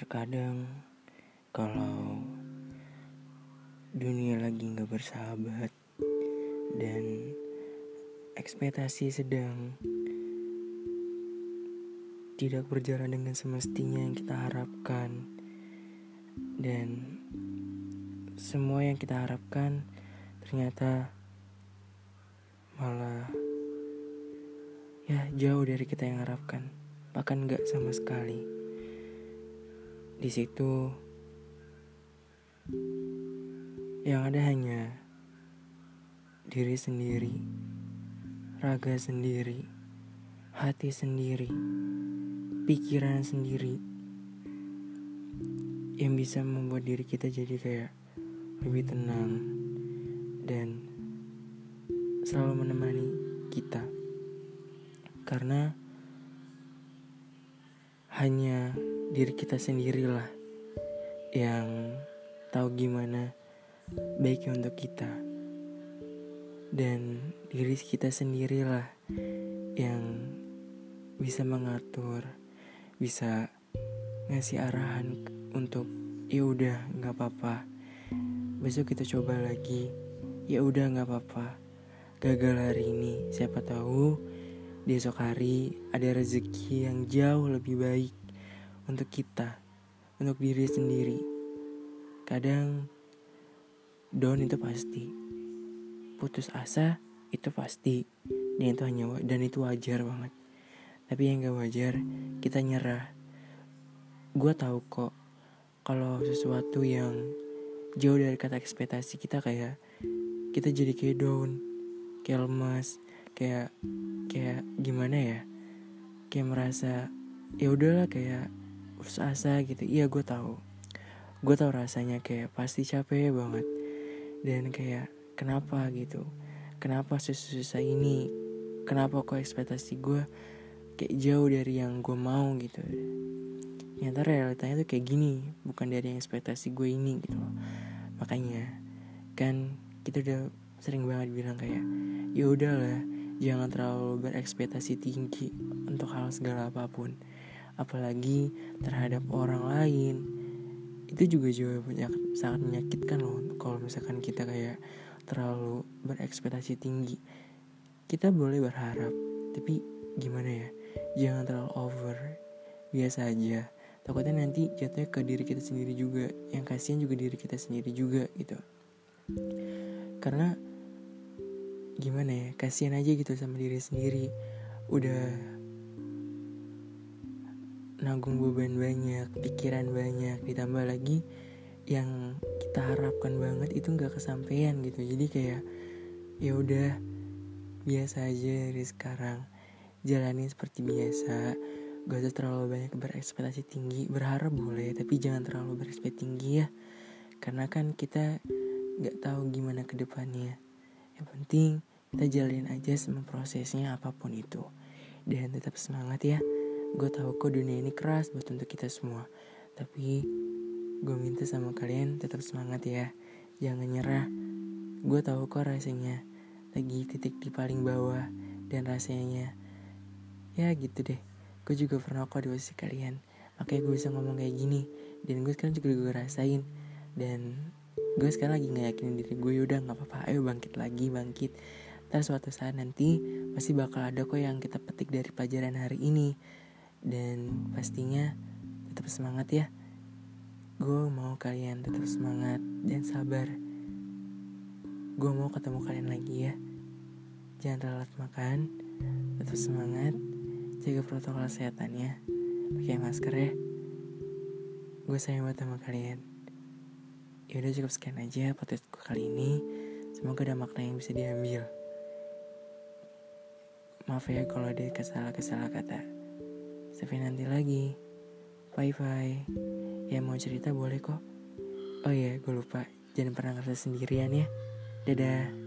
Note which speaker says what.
Speaker 1: Terkadang kalau dunia lagi nggak bersahabat dan ekspektasi sedang tidak berjalan dengan semestinya yang kita harapkan dan semua yang kita harapkan ternyata malah ya jauh dari kita yang harapkan bahkan nggak sama sekali di situ. Yang ada hanya diri sendiri, raga sendiri, hati sendiri, pikiran sendiri yang bisa membuat diri kita jadi kayak lebih tenang dan selalu menemani kita. Karena hanya diri kita sendirilah yang tahu gimana baiknya untuk kita. Dan diri kita sendirilah yang bisa mengatur bisa ngasih arahan untuk ya udah nggak apa-apa. Besok kita coba lagi. Ya udah nggak apa-apa. Gagal hari ini. Siapa tahu di esok hari ada rezeki yang jauh lebih baik untuk kita, untuk diri sendiri. Kadang down itu pasti, putus asa itu pasti, dan itu hanya dan itu wajar banget. Tapi yang gak wajar kita nyerah. Gue tahu kok kalau sesuatu yang jauh dari kata ekspektasi kita kayak kita jadi kayak down, kayak lemas, kayak kayak gimana ya? Kayak merasa ya udahlah kayak putus asa gitu. Iya gue tahu. Gue tahu rasanya kayak pasti capek banget. Dan kayak kenapa gitu? Kenapa susah-susah ini? Kenapa kok ekspektasi gue kayak jauh dari yang gue mau gitu? Ternyata realitanya tuh kayak gini bukan dari yang ekspektasi gue ini gitu loh. Makanya kan kita udah sering banget bilang kayak ya udahlah jangan terlalu berekspektasi tinggi untuk hal segala apa pun apalagi terhadap orang lain. Itu juga juga banyak sangat menyakitkan loh kalau misalkan kita kayak terlalu berekspektasi tinggi. Kita boleh berharap tapi gimana ya? Jangan terlalu over biasa aja. Takutnya nanti jatuhnya ke diri kita sendiri juga yang kasihan juga diri kita sendiri juga gitu. Karena gimana ya? Kasihan aja gitu sama diri sendiri. Udah nanggung beban banyak, pikiran banyak, ditambah lagi yang kita harapkan banget itu nggak kesampaian gitu. Jadi kayak ya udah biasa aja dari sekarang. Jalani seperti biasa gak usah terlalu banyak berekspektasi tinggi. Berharap boleh tapi jangan terlalu berekspektasi tinggi ya. Karena kan kita nggak tahu gimana ke depannya. Yang penting kita jalanin aja semua prosesnya apa pun itu. Dan tetap semangat ya Gue tahu kok dunia ini keras buat untuk kita semua. Tapi gue minta sama kalian tetap semangat ya. Jangan nyerah. Gue tahu kok rasanya lagi titik di paling bawah dan rasanya ya gitu deh. Gue juga pernah kok di posisi kalian. Makanya gue bisa ngomong kayak gini. Dan gue sekarang juga gue rasain. Dan gue sekarang lagi gak yakinin diri gue udah nggak apa-apa ayo bangkit lagi bangkit Ntar suatu saat nanti pasti bakal ada kok yang kita petik dari pelajaran hari ini dan pastinya tetap semangat ya. Gue mau kalian tetap semangat dan sabar. Gue mau ketemu kalian lagi ya. Jangan telat makan tetap semangat jaga protokol kesehatannya pakai masker ya. Gue sayang banget sama kalian. Yaudah cukup sekian aja podcast gue kali ini. Semoga ada makna yang bisa diambil. Maaf ya kalau ada kesalahan-kesalahan kata Sampai nanti lagi. Bye bye. Ya mau cerita boleh kok. Oh iya, gue lupa. Jangan pernah ngerasa sendirian ya. Dadah.